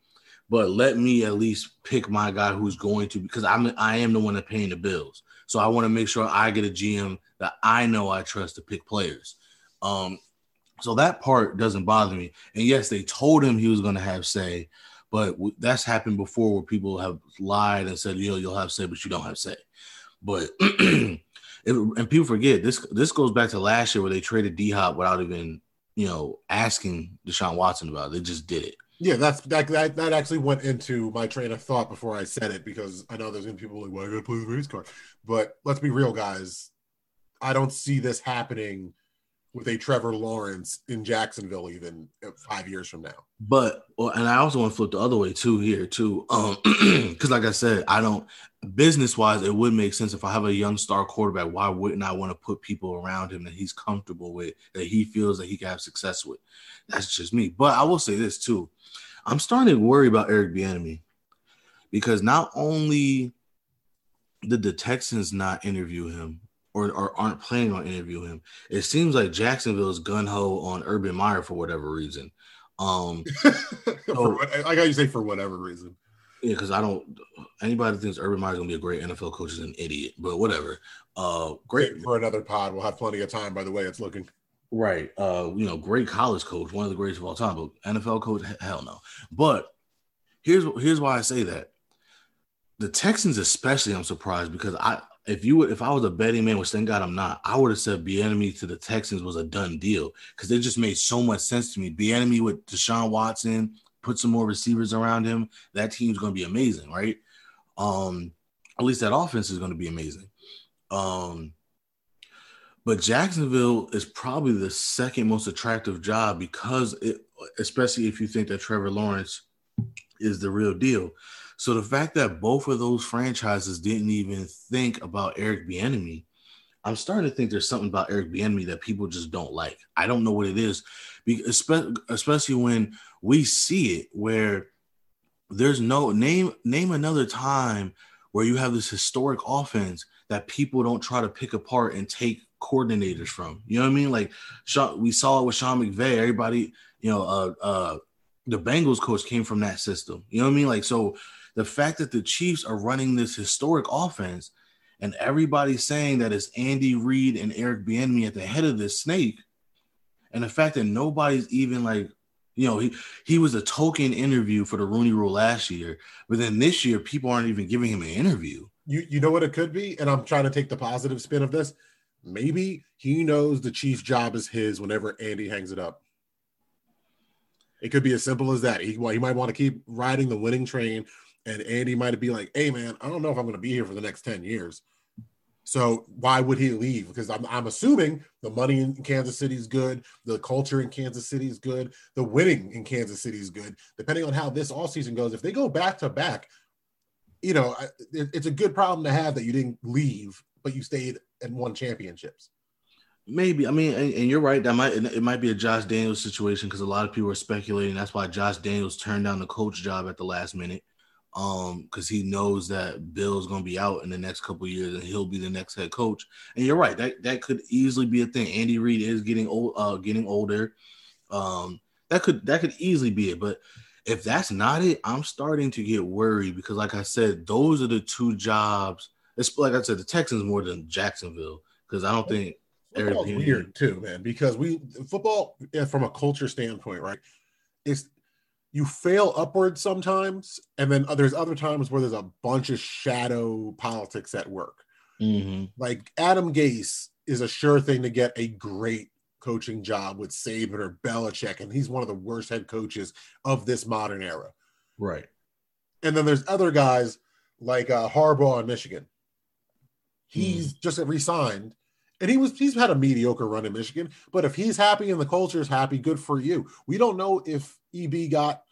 But let me at least pick my guy who's going to because I'm I am the one that paying the bills. So I want to make sure I get a GM that I know I trust to pick players. Um, so that part doesn't bother me. And yes, they told him he was going to have say, but that's happened before where people have lied and said, "Yo, you'll have say, but you don't have say." But it, and people forget this. This goes back to last year where they traded D Hop without even you know asking Deshaun Watson about it. They just did it. Yeah, that's that, that that actually went into my train of thought before I said it because I know there's gonna be people like, why well, I gotta play the race card? But let's be real, guys. I don't see this happening with a Trevor Lawrence in Jacksonville even five years from now. But well, and I also want to flip the other way too here too, um, because like I said, I don't business wise, it would make sense if I have a young star quarterback. Why wouldn't I want to put people around him that he's comfortable with, that he feels that he can have success with? That's just me. But I will say this too, I'm starting to worry about Eric Bieniemy because not only did the Texans not interview him, or, or aren't planning on interviewing him. It seems like Jacksonville's gun ho on Urban Meyer for whatever reason. Um, so, I got you say for whatever reason. Yeah, because I don't. Anybody that thinks Urban Meyer's gonna be a great NFL coach is an idiot. But whatever. Uh, great for another pod. We'll have plenty of time. By the way, it's looking right. Uh, you know, great college coach, one of the greatest of all time. But NFL coach, hell no. But here's here's why I say that. The Texans, especially, I'm surprised because I if you if I was a betting man, which thank God I'm not, I would have said Bieniemy to the Texans was a done deal because it just made so much sense to me. Bieniemy with Deshaun Watson, put some more receivers around him. That team's going to be amazing, right? Um, at least that offense is going to be amazing. Um, but Jacksonville is probably the second most attractive job because it, especially if you think that Trevor Lawrence is the real deal. So the fact that both of those franchises didn't even think about Eric Bieniemy, I'm starting to think there's something about Eric Bieniemy that people just don't like. I don't know what it is, especially when we see it where there's no name name another time where you have this historic offense that people don't try to pick apart and take coordinators from. You know what I mean? Like we saw it with Sean McVay. Everybody, you know, uh, uh, the Bengals coach came from that system. You know what I mean? Like so the fact that the Chiefs are running this historic offense and everybody's saying that it's Andy Reid and Eric Bieniemy at the head of this snake, and the fact that nobody's even like, you know, he he was a token interview for the Rooney Rule last year, but then this year people aren't even giving him an interview. You you know what it could be, and I'm trying to take the positive spin of this. Maybe he knows the Chiefs' job is his whenever Andy hangs it up. It could be as simple as that. He, well, he might want to keep riding the winning train and Andy might be like, "Hey, man, I don't know if I'm going to be here for the next ten years." So why would he leave? Because I'm, I'm assuming the money in Kansas City is good, the culture in Kansas City is good, the winning in Kansas City is good. Depending on how this all season goes, if they go back to back, you know, it, it's a good problem to have that you didn't leave, but you stayed and won championships. Maybe I mean, and, and, you're right. That might it might be a Josh Daniels situation because a lot of people are speculating that's why Josh Daniels turned down the coach job at the last minute um because he knows that Bill's gonna be out in the next couple years and he'll be the next head coach. And you're right, that that could easily be a thing. Andy Reid is getting old, uh, getting older. Um, that could that could easily be it. But if that's not it, I'm starting to get worried because, like I said, those are the two jobs. It's like I said, the Texans more than Jacksonville because I don't think. Football's weird too, man. Because we football from a culture standpoint, right? It's you fail upward sometimes, and then there's other times where there's a bunch of shadow politics at work. Mm-hmm. Like Adam Gase is a sure thing to get a great coaching job with Saban or Belichick, and he's one of the worst head coaches of this modern era. Right. And then there's other guys like uh, Harbaugh in Michigan. He's mm. just resigned, and he was he's had a mediocre run in Michigan. But if he's happy and the culture is happy, good for you. We don't know if EB got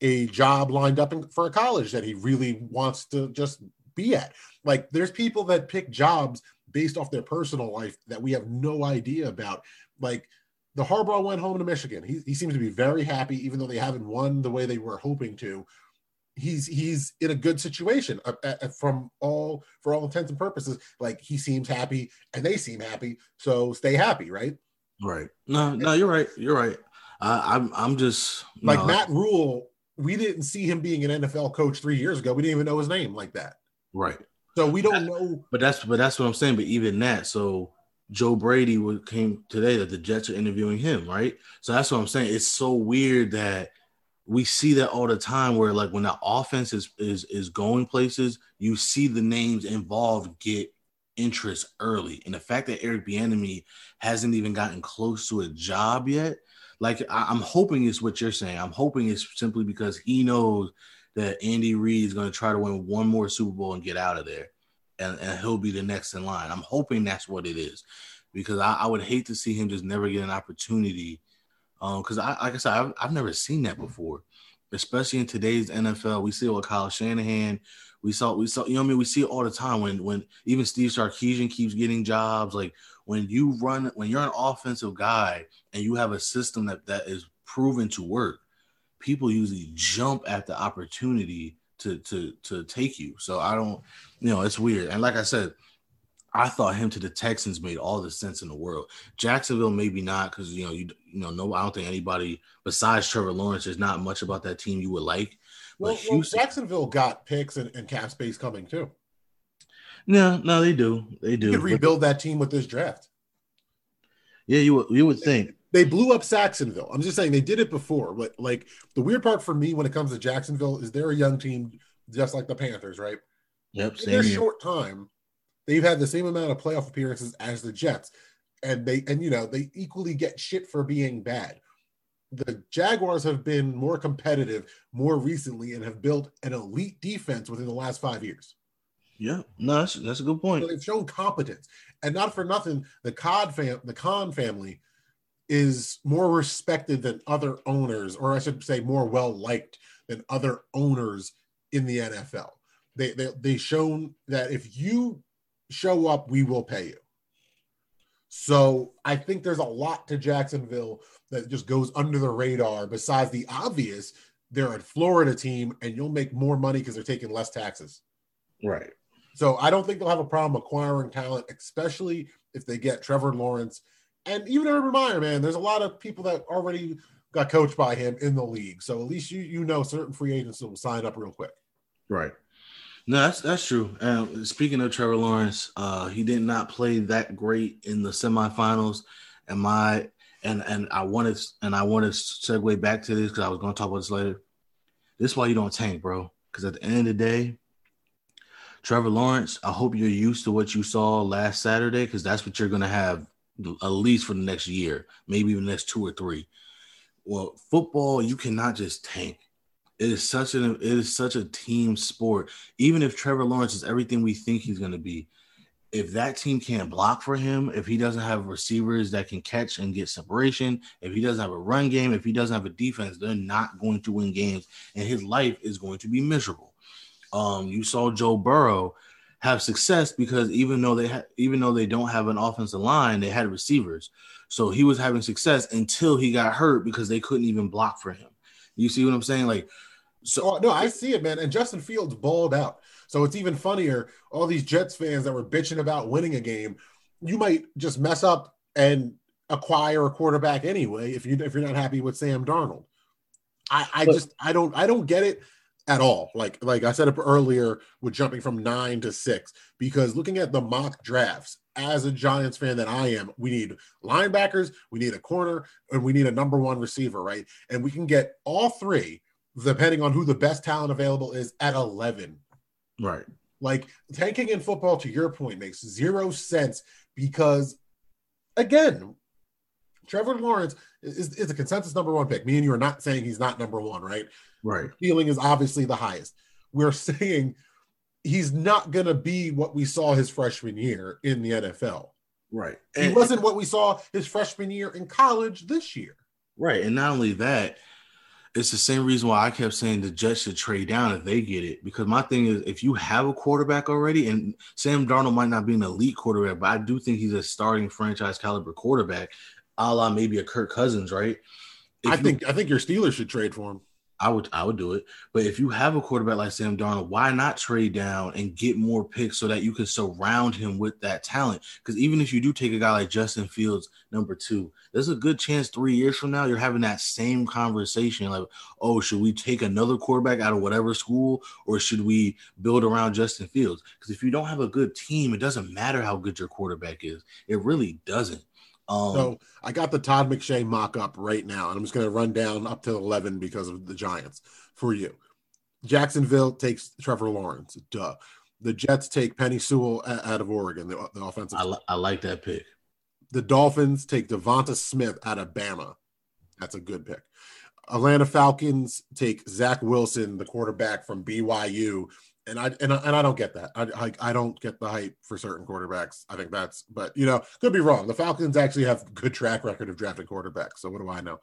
a job lined up in, for a college that he really wants to just be at. Like there's people that pick jobs based off their personal life that we have no idea about. Like the Harbaugh went home to Michigan. He, he seems to be very happy, even though they haven't won the way they were hoping to. He's he's in a good situation uh, uh, from all for all intents and purposes. Like he seems happy, and they seem happy. So stay happy, right? Right. No, no, you're right. You're right. I, I'm I'm just like no, Matt Rhule. we didn't see him being an NFL coach three years ago. We didn't even know his name like that. Right. So we don't know. But that's but that's what I'm saying. But even that, so Joe Brady came today that the Jets are interviewing him, right? So that's what I'm saying. It's so weird that we see that all the time where like when the offense is is is going places, you see the names involved get interest early. And the fact that Eric Bieniemy hasn't even gotten close to a job yet, like I, I'm hoping it's what you're saying. I'm hoping it's simply because he knows that Andy Reid is going to try to win one more Super Bowl and get out of there, and, and he'll be the next in line. I'm hoping that's what it is, because I, I would hate to see him just never get an opportunity. Because um, I, like I said, I've, I've never seen that before, especially in today's NFL. We see it with Kyle Shanahan. We saw, we saw, you know, what I mean, we see it all the time when, when even Steve Sarkisian keeps getting jobs. Like when you run, when you're an offensive guy and you have a system that that is proven to work, people usually jump at the opportunity to to to take you. So I don't, you know, it's weird. And like I said, I thought him to the Texans made all the sense in the world. Jacksonville, maybe not, because you know, you you know, no, I don't think anybody besides Trevor Lawrence. There's not much about that team you would like. Well, well Jacksonville got picks and, and, cap space coming too. No, no, they do. They do. You could rebuild that team with this draft. Yeah, you would. You would think they blew up Sacksonville. I'm just saying they did it before. But like the weird part for me when it comes to Jacksonville is they're a young team, just like the Panthers, right? Yep. In their short time, they've had the same amount of playoff appearances as the Jets, and they and you know they equally get shit for being bad. The Jaguars have been more competitive more recently and have built an elite defense within the last five years. Yeah, no, that's, that's a good point. So they've shown competence, and not for nothing, the Cod fam, the Khan family, is more respected than other owners, or I should say, more well liked than other owners in the NFL. They they they shown that if you show up, we will pay you. So I think there's a lot to Jacksonville that just goes under the radar. Besides the obvious, they're a Florida team, and you'll make more money because they're taking less taxes. Right. So I don't think they'll have a problem acquiring talent, especially if they get Trevor Lawrence and even Urban Meyer. Man, there's a lot of people that already got coached by him in the league. So at least you you know certain free agents will sign up real quick. Right. No, that's that's true. And speaking of Trevor Lawrence, uh, he did not play that great in the semifinals. And my and and I wanted and I wanted to segue back to this because I was going to talk about this later. This is why you don't tank, bro. Because at the end of the day, Trevor Lawrence, I hope you're used to what you saw last Saturday because that's what you're going to have at least for the next year, maybe even the next two or three. Well, football, you cannot just tank. It is such an it is such a team sport. Even if Trevor Lawrence is everything we think he's going to be, if that team can't block for him, if he doesn't have receivers that can catch and get separation, if he doesn't have a run game, if he doesn't have a defense, they're not going to win games, and his life is going to be miserable. Um, you saw Joe Burrow have success because even though they ha- even though they don't have an offensive line, they had receivers. So he was having success until he got hurt because they couldn't even block for him. You see what I'm saying? Like so oh, no, I see it, man. And Justin Fields balled out. So it's even funnier. All these Jets fans that were bitching about winning a game, you might just mess up and acquire a quarterback anyway if you if you're not happy with Sam Darnold. I, I just I don't I don't get it at all. Like like I said up earlier with jumping from nine to six, because looking at the mock drafts, as a Giants fan that I am, we need linebackers, we need a corner, and we need a number one receiver, right? And we can get all three depending on who the best talent available is at 11. Right. Like tanking in football, to your point, makes zero sense because, again, Trevor Lawrence is, is a consensus number one pick. Me and you are not saying he's not number one, right? Right. Feeling is obviously the highest. We're saying he's not going to be what we saw his freshman year in the NFL. Right. He wasn't what we saw his freshman year in college this year. Right. And not only that, it's the same reason why I kept saying the Jets should trade down if they get it. Because my thing is, if you have a quarterback already, and Sam Darnold might not be an elite quarterback, but I do think he's a starting franchise caliber quarterback, a la maybe a Kirk Cousins, right? If I think you, I think your Steelers should trade for him. I would I would do it. But if you have a quarterback like Sam Darnold, why not trade down and get more picks so that you can surround him with that talent? Because even if you do take a guy like Justin Fields, number two, there's a good chance three years from now you're having that same conversation. Like, oh, should we take another quarterback out of whatever school, or should we build around Justin Fields? Because if you don't have a good team, it doesn't matter how good your quarterback is. It really doesn't. Um, so I got the Todd McShay mock up right now, and I'm just going to run down up to 11 because of the Giants for you. Jacksonville takes Trevor Lawrence. Duh. The Jets take Penei Sewell out of Oregon, the, the offensive. I, li- I like that pick. The Dolphins take DeVonta Smith out of Bama. That's a good pick. Atlanta Falcons take Zach Wilson, the quarterback from BYU, and I and I, and I don't get that. I, I I don't get the hype for certain quarterbacks. I think that's, but you know, could be wrong. The Falcons actually have good track record of drafting quarterbacks. So what do I know?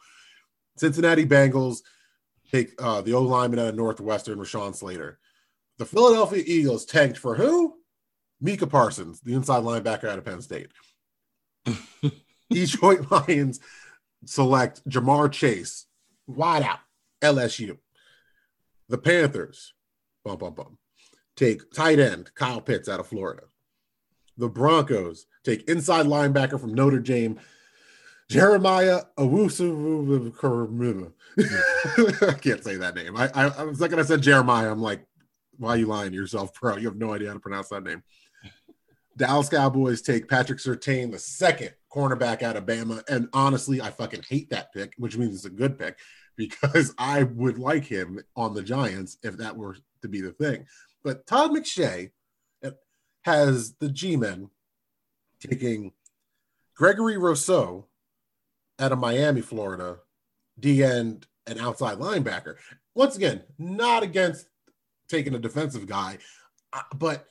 Cincinnati Bengals take uh, the O lineman out of Northwestern, Rashawn Slater. The Philadelphia Eagles tanked for who? Micah Parsons, the inside linebacker out of Penn State. Detroit Lions select Ja'Marr Chase, wide out, LSU. The Panthers, bum bum bum, take tight end Kyle Pitts out of Florida. The Broncos take inside linebacker from Notre Dame, Jeremiah Owusu. I can't say that name. I, I, I was like, I said Jeremiah. I'm like, why are you lying to yourself, bro? You have no idea how to pronounce that name. Dallas Cowboys take Patrick Surtain, the second cornerback out of Bama. And honestly, I fucking hate that pick, which means it's a good pick because I would like him on the Giants if that were to be the thing. But Todd McShay has the G men taking Gregory Rousseau out of Miami, Florida, D end and outside linebacker. Once again, not against taking a defensive guy, uh, but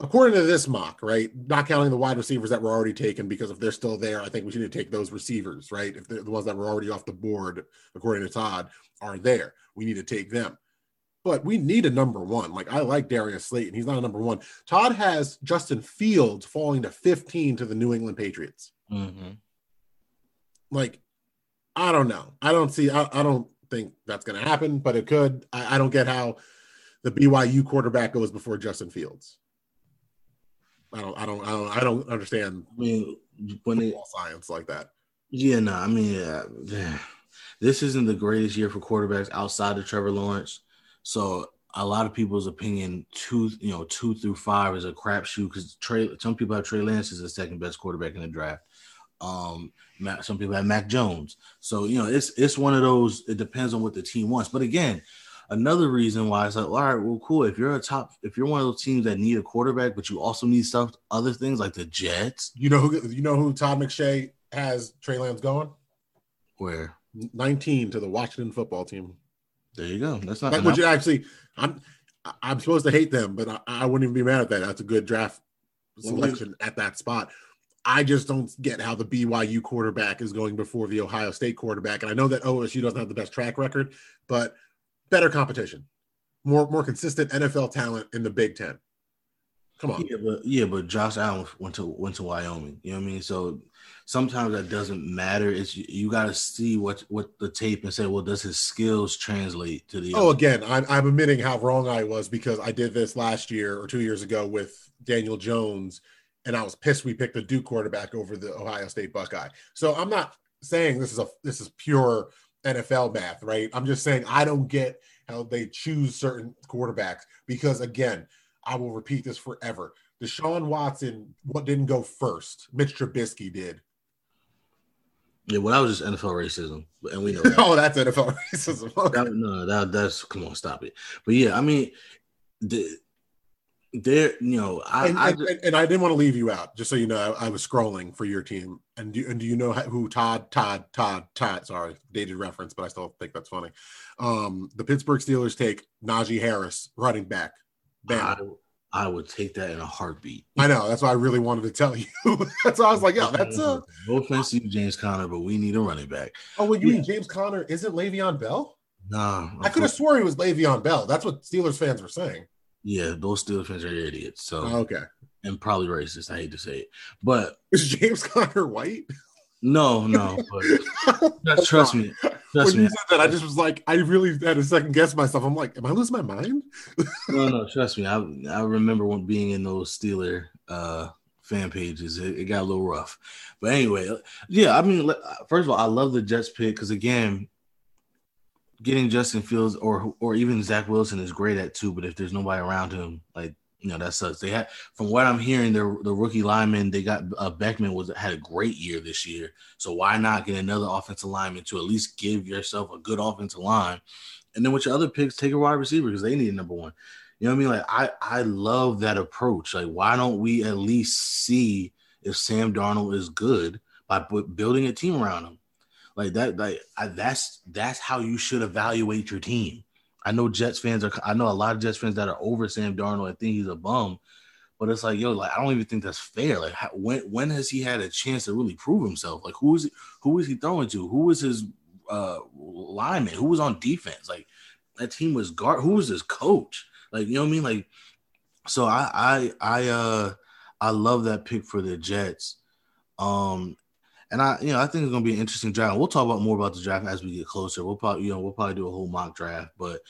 according to this mock, right, not counting the wide receivers that were already taken, because if they're still there, I think we to take those receivers, right? If the ones that were already off the board, according to Todd, are there, we need to take them. But we need a number one. Like I like Darius Slayton. He's not a number one. Todd has Justin Fields falling to 15 to the New England Patriots. Mm-hmm. Like, I don't know. I don't see, I, I don't think that's going to happen, but it could. I, I don't get how the BYU quarterback goes before Justin Fields. I don't, I don't, I don't, I don't understand. I mean, when they science like that. Yeah, no, I mean, yeah, this isn't the greatest year for quarterbacks outside of Trevor Lawrence. So a lot of people's opinion, two, you know, two through five is a crapshoot because Trey. Some people have Trey Lance as the second best quarterback in the draft. Um, some people have Mac Jones. So you know, it's it's one of those. It depends on what the team wants. But again, another reason why it's like, all right, well, cool. If you're a top, if you're one of those teams that need a quarterback, but you also need stuff, other things like the Jets. You know who you know who Todd McShay has Trey Lance going? Where 19 to the Washington football team. There you go. That's not. Like, would you actually? I'm I'm supposed to hate them, but I, I, wouldn't even be mad at that. That's a good draft selection at that spot. I just don't get how the BYU quarterback is going before the Ohio State quarterback. And I know that OSU doesn't have the best track record, but better competition, more more consistent NFL talent in the Big Ten. Come on. Yeah, but yeah, but Josh Allen went to went to Wyoming. You know what I mean? So sometimes that doesn't matter. It's you got to see what what the tape and say. Well, does his skills translate to the? Oh, other? again, I'm I'm admitting how wrong I was because I did this last year or two years ago with Daniel Jones, and I was pissed we picked the Duke quarterback over the Ohio State Buckeye. So I'm not saying this is a this is pure NFL math, right? I'm just saying I don't get how they choose certain quarterbacks because again, I will repeat this forever. Deshaun Watson, what didn't go first? Mitch Trubisky did. Yeah, well, that was just NFL racism, and we know. That. oh, that's NFL racism. Okay. That, no, that that's come on, stop it. But yeah, I mean, the, there, you know, I and, I, and, and, I didn't want to leave you out, just so you know. I, I was scrolling for your team, and do, and do you know who Todd Todd Todd Todd? Sorry, dated reference, but I still think that's funny. Um, the Pittsburgh Steelers take Najee Harris, running back. I, I would take that in a heartbeat. I know. That's why I really wanted to tell you. that's why I was like, yeah, that's a no offense to you, James Conner, but we need a running back." Oh, well, you yeah. mean James Conner isn't Le'Veon Bell? Nah, I could have swore he was Le'Veon Bell. That's what Steelers fans were saying. Yeah, those Steelers fans are idiots. So oh, okay, and probably racist. I hate to say it, but is James Conner white? No, no, but trust me. Trust when me. you said that, I just was like, I really had a second guess myself. I'm like, am I losing my mind? no, no, trust me. I I remember when being in those Steeler uh, fan pages. It, it, got a little rough, but anyway, yeah. I mean, first of all, I love the Jets pick because again, getting Justin Fields or or even Zach Wilson is great at too. But if there's nobody around him, like you know, that sucks. They had, from what I'm hearing, the the rookie lineman they got uh, Becton was had a great year this year. So why not get another offensive lineman to at least give yourself a good offensive line, and then with your other picks, take a wide receiver because they need a number one. You know what I mean? Like I I love that approach. Like why don't we at least see if Sam Darnold is good by building a team around him? Like that, like I, that's that's how you should evaluate your team. I know Jets fans are. I know a lot of Jets fans that are over Sam Darnold. I think he's a bum, but it's like, yo, like I don't even think that's fair. Like, how, when when has he had a chance to really prove himself? Like, who is who is he throwing to? Who was his uh lineman? Who was on defense? Like, that team was guard. Who was his coach? Like, you know what I mean? Like, so I I I uh I love that pick for the Jets. Um, and I, you know, I think it's gonna be an interesting draft. We'll talk about more about the draft as we get closer. We'll probably, you know, we'll probably do a whole mock draft. But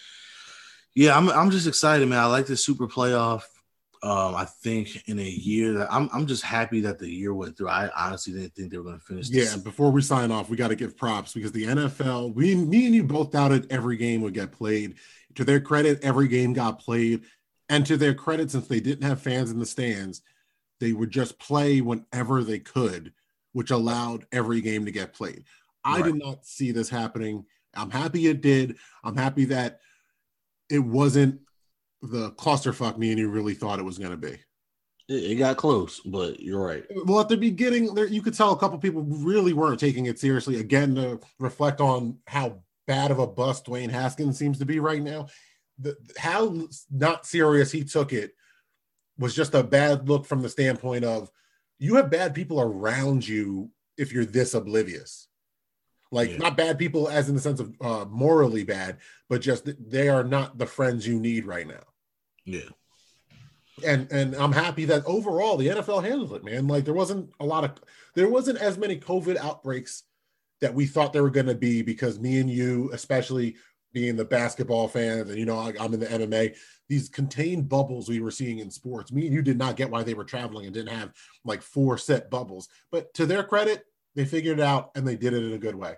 yeah, I'm I'm just excited, man. I like the super playoff. Um, I think in a year that I'm I'm just happy that the year went through. I honestly didn't think they were gonna finish. Yeah, this. before we sign off, we got to give props because the NFL, we me and you both doubted every game would get played. To their credit, every game got played. And to their credit, since they didn't have fans in the stands, they would just play whenever they could which allowed every game to get played. I Right. did not see this happening. I'm happy it did. I'm happy that it wasn't the clusterfuck me and you really thought it was going to be. It, it got close, but you're right. Well, at the beginning, there, you could tell a couple people really weren't taking it seriously. Again, to reflect on how bad of a bust Dwayne Haskins seems to be right now, the, how not serious he took it was just a bad look from the standpoint of you have bad people around you if you're this oblivious. Like Yeah. not bad people as in the sense of uh, morally bad, but just they are not the friends you need right now Yeah. and and I'm happy that overall the NFL handled it, man. Like there wasn't a lot of there wasn't as many COVID outbreaks that we thought there were going to be because me and you, especially being the basketball fans, and you know I, I'm in the MMA, these contained bubbles we were seeing in sports. Me and you did not get why they were traveling and didn't have like four set bubbles. But to their credit, they figured it out and they did it in a good way.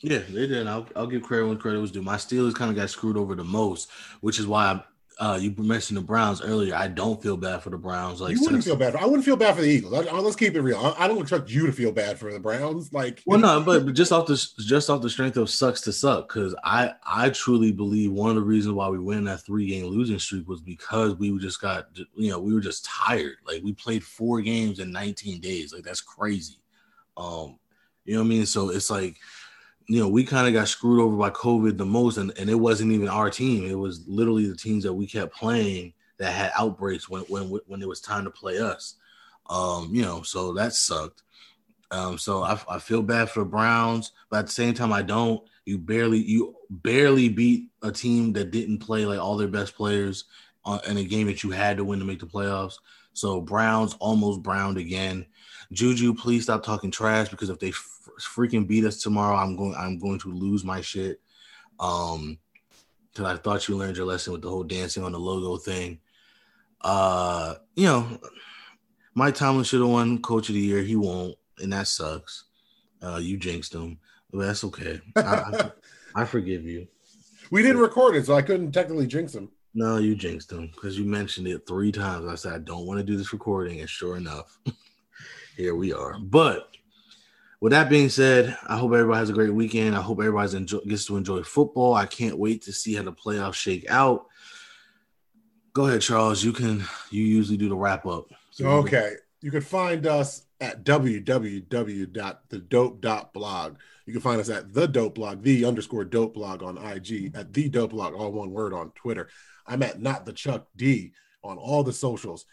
Yeah, they did. I'll, I'll give credit when credit was due. My Steelers kind of got screwed over the most, which is why uh, you mentioned the Browns earlier. I don't feel bad for the Browns. Like, you wouldn't since- feel bad. For, I wouldn't feel bad for the Eagles. I, I- let's keep it real. I, I don't expect you to feel bad for the Browns. Like, well, no, but but just off the just off the strength of sucks to suck, because I I truly believe one of the reasons why we win that three game losing streak was because we just got you know we were just tired. Like we played four games in 19 days. Like that's crazy. Um, you know what I mean? So it's like you know, we kind of got screwed over by COVID the most, and, and it wasn't even our team. It was literally the teams that we kept playing that had outbreaks when when when it was time to play us. Um, you know, so that sucked. Um, so I, I feel bad for the Browns, but at the same time, I don't. You barely you barely beat a team that didn't play like all their best players uh, in a game that you had to win to make the playoffs. So Browns almost browned again. Juju, please stop talking trash because if they freaking beat us tomorrow, I'm going I'm going to lose my shit. Um, because I thought you learned your lesson with the whole dancing on the logo thing. Uh, you know, Mike Tomlin should have won Coach of the Year. He won't, and that sucks. Uh, you jinxed him, but that's okay. I, I, I forgive you. we didn't record it, so I couldn't technically jinx them. No, you jinxed him because you mentioned it three times. I said I don't want to do this recording, and sure enough, here we are. But with that being said, I hope everybody has a great weekend. I hope everybody enjoy, gets to enjoy football. I can't wait to see how the playoffs shake out. Go ahead, Charles. You can. You usually do the wrap up. So Okay. You can find us at www.thedope.blog. You can find us at the dope blog, the underscore dope blog on IG, at the dope blog, all one word on Twitter. I'm at not the Chuck D on all the socials.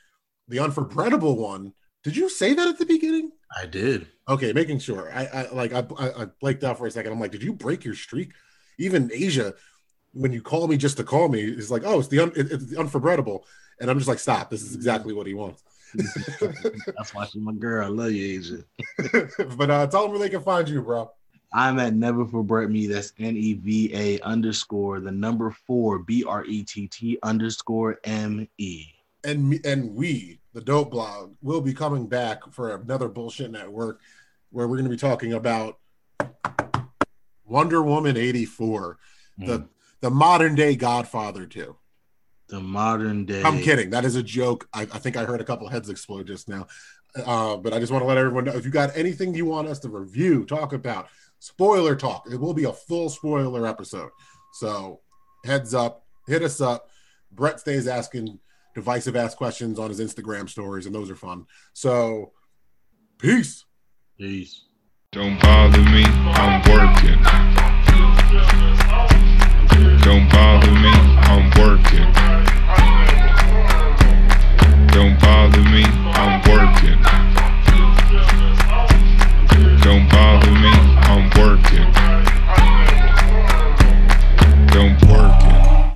The unforgettable one. Did you say that at the beginning? I did. Okay, making sure. I, I like I, I blanked out for a second. I'm like, did you break your streak? Even Asia, when you call me just to call me, is like, oh, it's the un, it- it's the unforgettable, and I'm just like, stop. This is exactly what he wants. That's watching my girl. I love you, Asia. but uh, tell them where they can find you, bro. I'm at Never for Brett Me. That's N E V A underscore the number four B R E T T underscore M E. And me, and we, the Dope Blog, will be coming back for another bullshit network where we're going to be talking about Wonder Woman '84, the the modern day Godfather too. The modern day. I'm kidding. That is a joke. I, I think I heard a couple heads explode just now. Uh, but I just want to let everyone know if you got anything you want us to review, talk about, spoiler talk, it will be a full spoiler episode. So heads up, hit us up. Brett stays asking divisive ass questions on his Instagram stories, and those are fun. So peace. Peace. Don't bother me, I'm working. Don't bother me, I'm working. Don't bother me, I'm working.